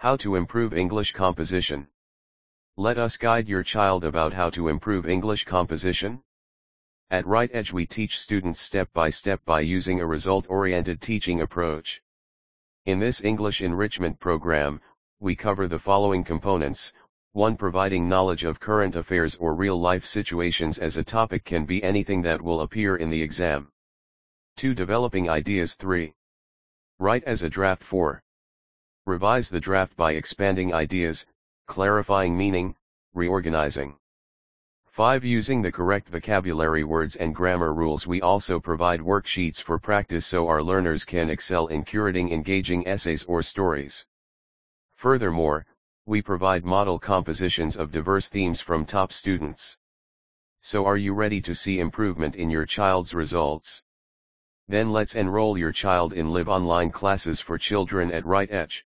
How to improve English composition. Let us guide your child about how to improve English composition. At Write-Edge we teach students step by step by using a result-oriented teaching approach. In this English enrichment program, we cover the following components, 1. Providing knowledge of current affairs or real-life situations as a topic can be anything that will appear in the exam. 2. Developing ideas 3. Write as a draft 4. Revise the draft by expanding ideas, clarifying meaning, reorganizing. 5. Using the correct vocabulary words and grammar rules we also provide worksheets for practice so our learners can excel in curating engaging essays or stories. Furthermore, we provide model compositions of diverse themes from top students. So are you ready to see improvement in your child's results? Then let's enroll your child in live online classes for children at Write-Edge.